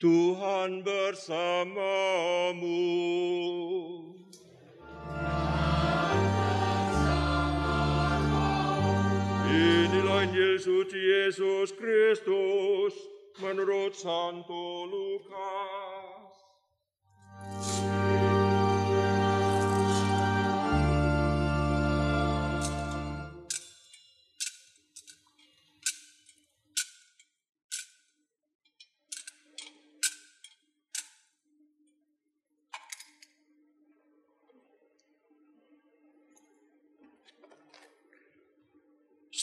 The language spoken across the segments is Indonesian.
Tuhan bersamamu. Inilah Injil suci Yesus Kristus menurut Santo Lukas.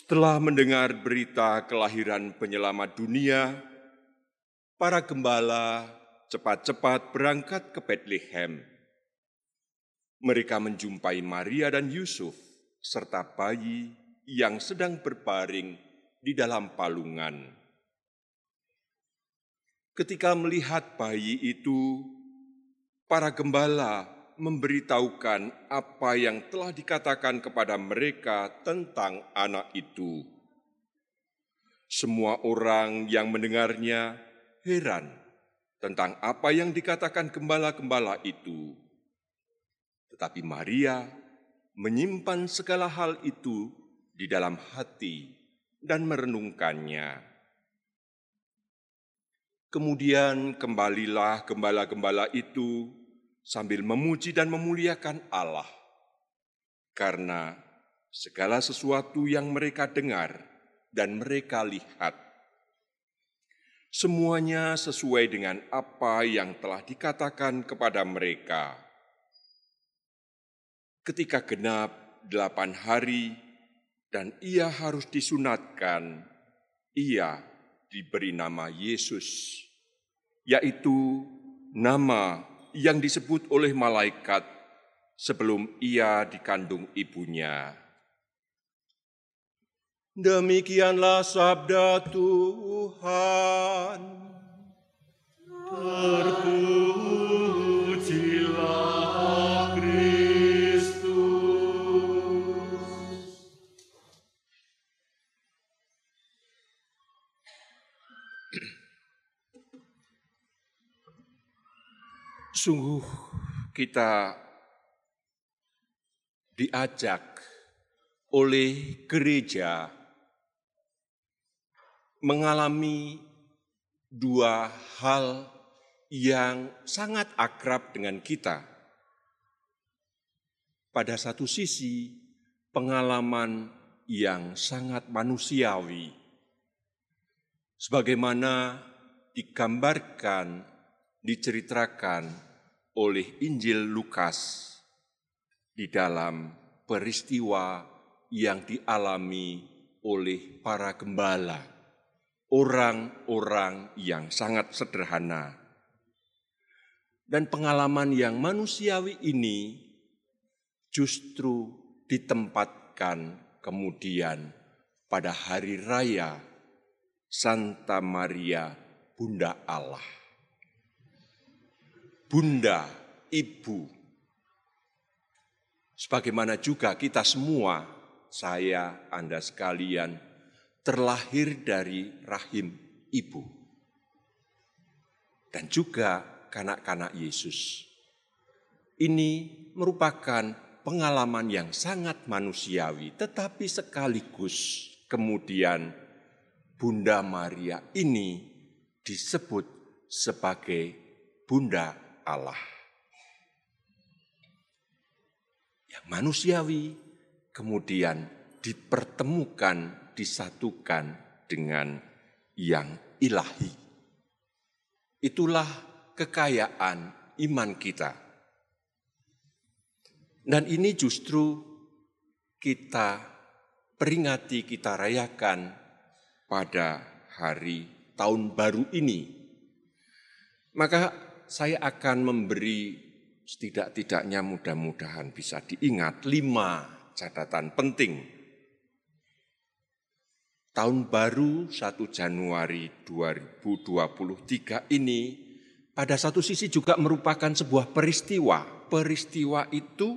Setelah mendengar berita kelahiran penyelamat dunia, para gembala cepat-cepat berangkat ke Bethlehem. Mereka menjumpai Maria dan Yusuf serta bayi yang sedang berbaring di dalam palungan. Ketika melihat bayi itu, para gembala memberitahukan apa yang telah dikatakan kepada mereka tentang anak itu. Semua orang yang mendengarnya heran tentang apa yang dikatakan gembala-gembala itu. Tetapi Maria menyimpan segala hal itu di dalam hati dan merenungkannya. Kemudian kembalilah gembala-gembala itu sambil memuji dan memuliakan Allah, karena segala sesuatu yang mereka dengar dan mereka lihat, semuanya sesuai dengan apa yang telah dikatakan kepada mereka. Ketika genap delapan hari dan ia harus disunatkan, ia diberi nama Yesus, yaitu nama yang disebut oleh malaikat sebelum ia dikandung ibunya. Demikianlah sabda Tuhan. Terpujilah Kristus. Sungguh kita diajak oleh gereja mengalami dua hal yang sangat akrab dengan kita. Pada satu sisi, pengalaman yang sangat manusiawi, sebagaimana digambarkan, diceritakan oleh Injil Lukas di dalam peristiwa yang dialami oleh para gembala, orang-orang yang sangat sederhana. Dan pengalaman yang manusiawi ini justru ditempatkan kemudian pada hari raya Santa Maria Bunda Allah. Bunda, Ibu. Sebagaimana juga kita semua, saya, Anda sekalian, terlahir dari rahim ibu. Dan juga kanak-kanak Yesus. Ini merupakan pengalaman yang sangat manusiawi, tetapi sekaligus kemudian Bunda Maria ini disebut sebagai Bunda Allah. Yang manusiawi kemudian dipertemukan, disatukan dengan yang ilahi. Itulah kekayaan iman kita. Dan ini justru kita peringati, kita rayakan pada hari tahun baru ini. Maka saya akan memberi setidak-tidaknya mudah-mudahan bisa diingat lima catatan penting. Tahun baru 1 Januari 2023 ini pada satu sisi juga merupakan sebuah peristiwa. Peristiwa itu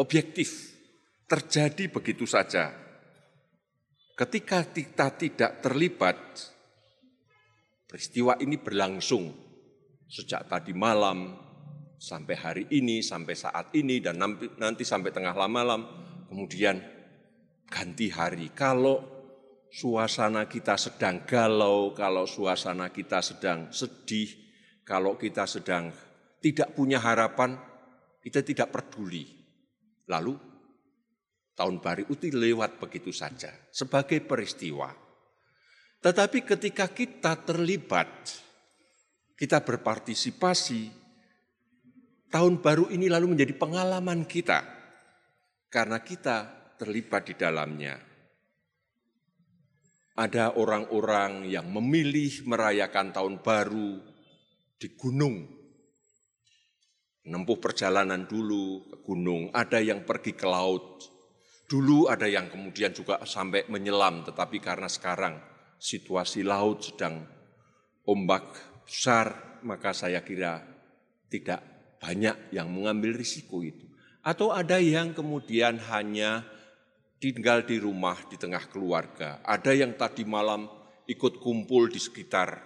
objektif, terjadi begitu saja. Ketika kita tidak terlibat, Peristiwa ini berlangsung sejak tadi malam sampai hari ini, sampai saat ini, dan nanti, sampai tengah malam, kemudian ganti hari. Kalau suasana kita sedang galau, kalau suasana kita sedang sedih, kalau kita sedang tidak punya harapan, kita tidak peduli. Lalu tahun baru itu lewat begitu saja sebagai peristiwa. Tetapi ketika kita terlibat, kita berpartisipasi, tahun baru ini lalu menjadi pengalaman kita karena kita terlibat di dalamnya. Ada orang-orang yang memilih merayakan tahun baru di gunung. Menempuh perjalanan dulu ke gunung, ada yang pergi ke laut. Dulu ada yang kemudian juga sampai menyelam, tetapi karena sekarang situasi laut sedang ombak besar, maka saya kira tidak banyak yang mengambil risiko itu. Atau ada yang kemudian hanya tinggal di rumah di tengah keluarga. Ada yang tadi malam ikut kumpul di sekitar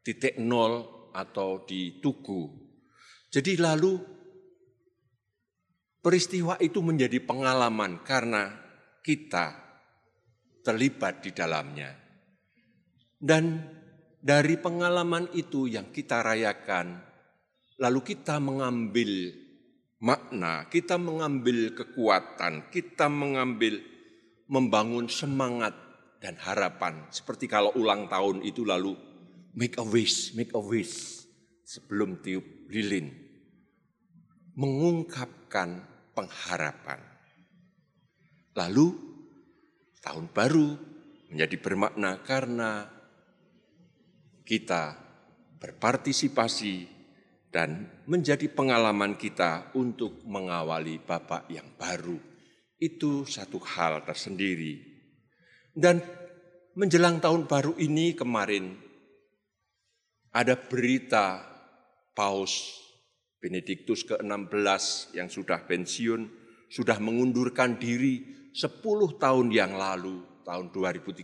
titik nol atau di Tugu. Jadi lalu peristiwa itu menjadi pengalaman karena kita terlibat di dalamnya. Dan dari pengalaman itu yang kita rayakan, lalu kita mengambil makna, kita mengambil kekuatan, kita mengambil membangun semangat dan harapan. Seperti kalau ulang tahun itu lalu make a wish, make a wish sebelum tiup lilin. Mengungkapkan pengharapan. Lalu tahun baru menjadi bermakna karena kita berpartisipasi dan menjadi pengalaman kita untuk mengawali Bapak yang baru. Itu satu hal tersendiri. Dan menjelang tahun baru ini kemarin ada berita Paus Benediktus ke-16 yang sudah pensiun, sudah mengundurkan diri 10 tahun yang lalu, tahun 2013,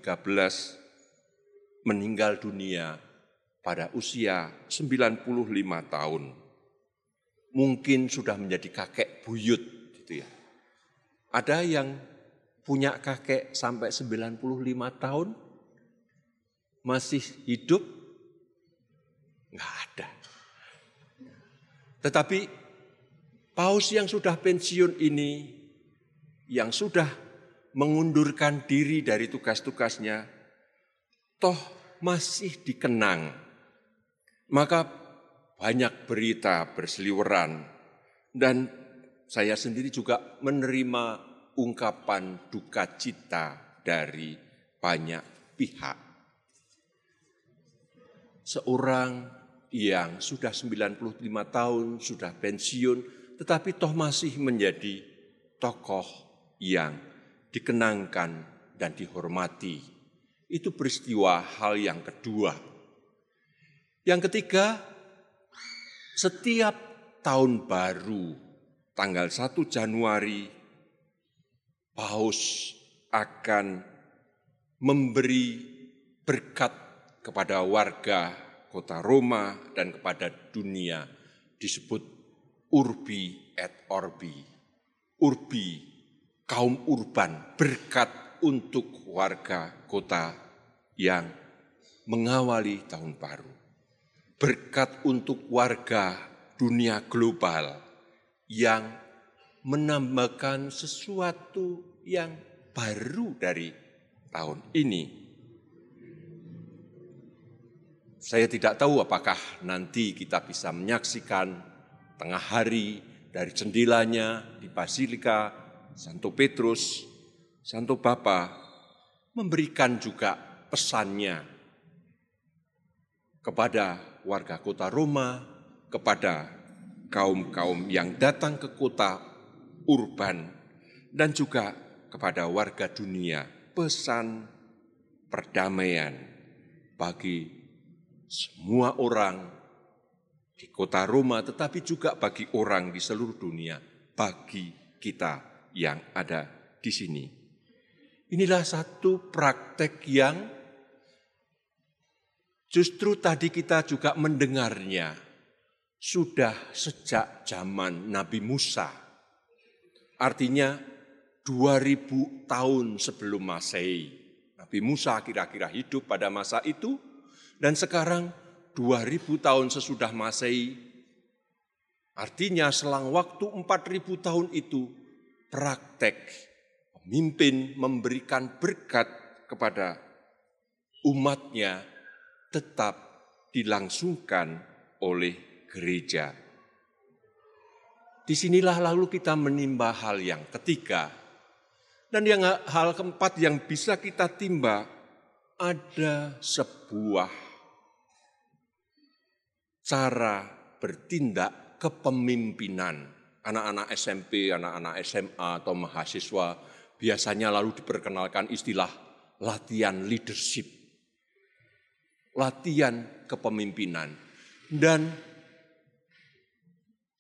meninggal dunia pada usia 95 tahun. Mungkin sudah menjadi kakek buyut gitu ya. Ada yang punya kakek sampai 95 tahun masih hidup? Enggak ada. Tetapi paus yang sudah pensiun ini, yang sudah mengundurkan diri dari tugas-tugasnya, toh masih dikenang maka banyak berita berseliweran dan saya sendiri juga menerima ungkapan duka cita dari banyak pihak. Seorang yang sudah 95 tahun, sudah pensiun, tetapi toh masih menjadi tokoh yang dikenangkan dan dihormati. Itu peristiwa hal yang kedua yang ketiga, setiap tahun baru tanggal 1 Januari Paus akan memberi berkat kepada warga kota Roma dan kepada dunia disebut urbi et orbi. Urbi, kaum urban, berkat untuk warga kota yang mengawali tahun baru berkat untuk warga dunia global yang menambahkan sesuatu yang baru dari tahun ini. Saya tidak tahu apakah nanti kita bisa menyaksikan tengah hari dari jendelanya di Basilika Santo Petrus, Santo Bapa memberikan juga pesannya kepada warga kota Roma, kepada kaum-kaum yang datang ke kota urban, dan juga kepada warga dunia pesan perdamaian bagi semua orang di kota Roma, tetapi juga bagi orang di seluruh dunia, bagi kita yang ada di sini. Inilah satu praktek yang Justru tadi kita juga mendengarnya sudah sejak zaman Nabi Musa. Artinya 2000 tahun sebelum Masehi. Nabi Musa kira-kira hidup pada masa itu dan sekarang 2000 tahun sesudah Masehi. Artinya selang waktu 4000 tahun itu praktek pemimpin memberikan berkat kepada umatnya tetap dilangsungkan oleh gereja. Di sinilah lalu kita menimba hal yang ketiga. Dan yang hal keempat yang bisa kita timba ada sebuah cara bertindak kepemimpinan. Anak-anak SMP, anak-anak SMA atau mahasiswa biasanya lalu diperkenalkan istilah latihan leadership. Latihan kepemimpinan. Dan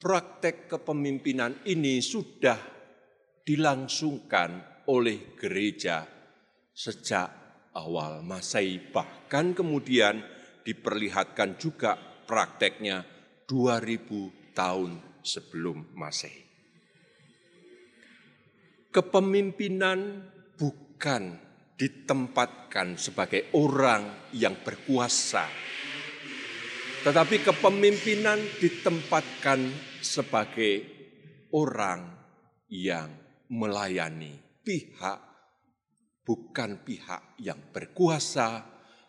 praktek kepemimpinan ini sudah dilangsungkan oleh gereja sejak awal Masehi. Bahkan kemudian diperlihatkan juga prakteknya 2000 tahun sebelum Masehi. Kepemimpinan bukan ditempatkan sebagai orang yang berkuasa, tetapi kepemimpinan ditempatkan sebagai orang yang melayani pihak, bukan pihak yang berkuasa,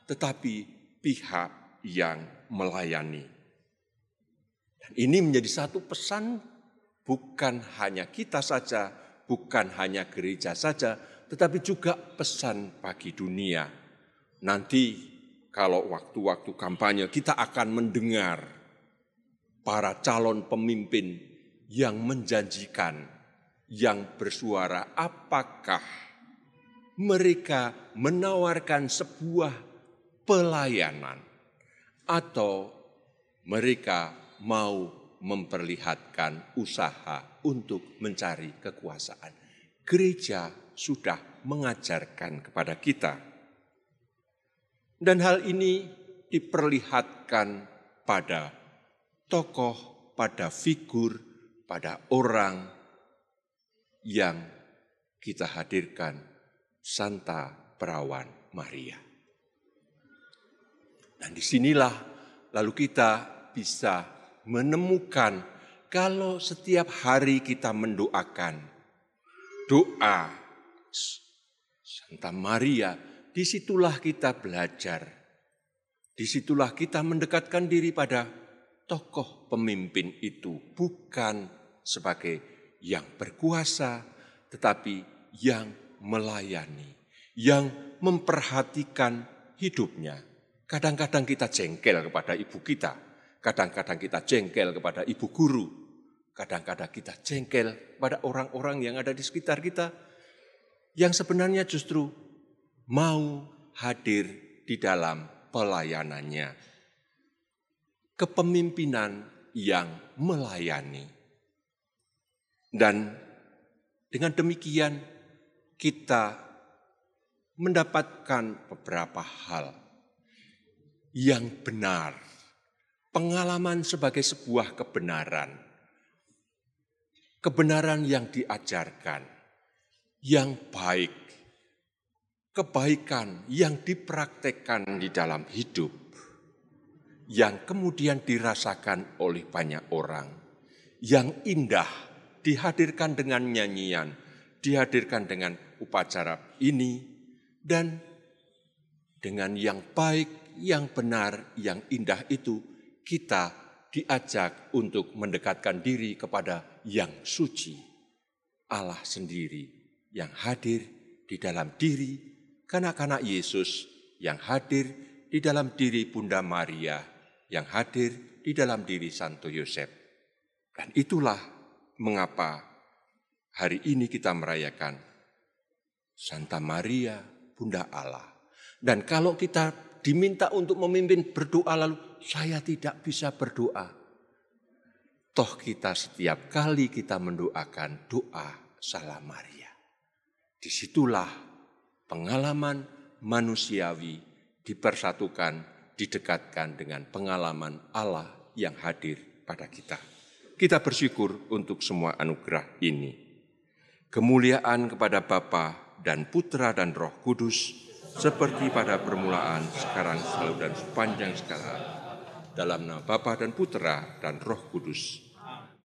tetapi pihak yang melayani. Dan ini menjadi satu pesan bukan hanya kita saja, bukan hanya gereja saja, tetapi juga pesan bagi dunia. Nanti kalau waktu-waktu kampanye kita akan mendengar para calon pemimpin yang menjanjikan, yang bersuara apakah mereka menawarkan sebuah pelayanan atau mereka mau memperlihatkan usaha untuk mencari kekuasaan. Gereja sudah mengajarkan kepada kita. Dan hal ini diperlihatkan pada tokoh, pada figur, pada orang yang kita hadirkan, Santa Perawan Maria. Dan di sinilah lalu kita bisa menemukan kalau setiap hari kita mendoakan doa Santa Maria, di situlah kita belajar. Di situlah kita mendekatkan diri pada tokoh pemimpin itu bukan sebagai yang berkuasa, tetapi yang melayani, yang memperhatikan hidupnya. Kadang-kadang kita jengkel kepada ibu kita, kadang-kadang kita jengkel kepada ibu guru, kadang-kadang kita jengkel pada orang-orang yang ada di sekitar kita, yang sebenarnya justru mau hadir di dalam pelayanannya. Kepemimpinan yang melayani. Dan dengan demikian kita mendapatkan beberapa hal. Yang benar, pengalaman sebagai sebuah kebenaran, kebenaran yang diajarkan, yang baik, kebaikan yang dipraktekkan di dalam hidup. Yang kemudian dirasakan oleh banyak orang. Yang indah dihadirkan dengan nyanyian, dihadirkan dengan upacara ini, dan dengan yang baik, yang benar, yang indah itu kita diajak untuk mendekatkan diri kepada yang suci, Allah sendiri yang hadir di dalam diri kanak-kanak Yesus yang hadir di dalam diri Bunda Maria yang hadir di dalam diri Santo Yosef. Dan itulah mengapa hari ini kita merayakan Santa Maria, Bunda Allah. Dan kalau kita diminta untuk memimpin berdoa lalu saya tidak bisa berdoa. Toh kita setiap kali kita mendoakan doa salam Maria. Di situlah pengalaman manusiawi dipersatukan didekatkan dengan pengalaman Allah yang hadir pada kita. Kita bersyukur untuk semua anugerah ini. Kemuliaan kepada Bapa dan Putra dan Roh Kudus, seperti pada permulaan, sekarang, selalu, dan sepanjang sekarang. Dalam nama Bapa dan Putra dan Roh Kudus.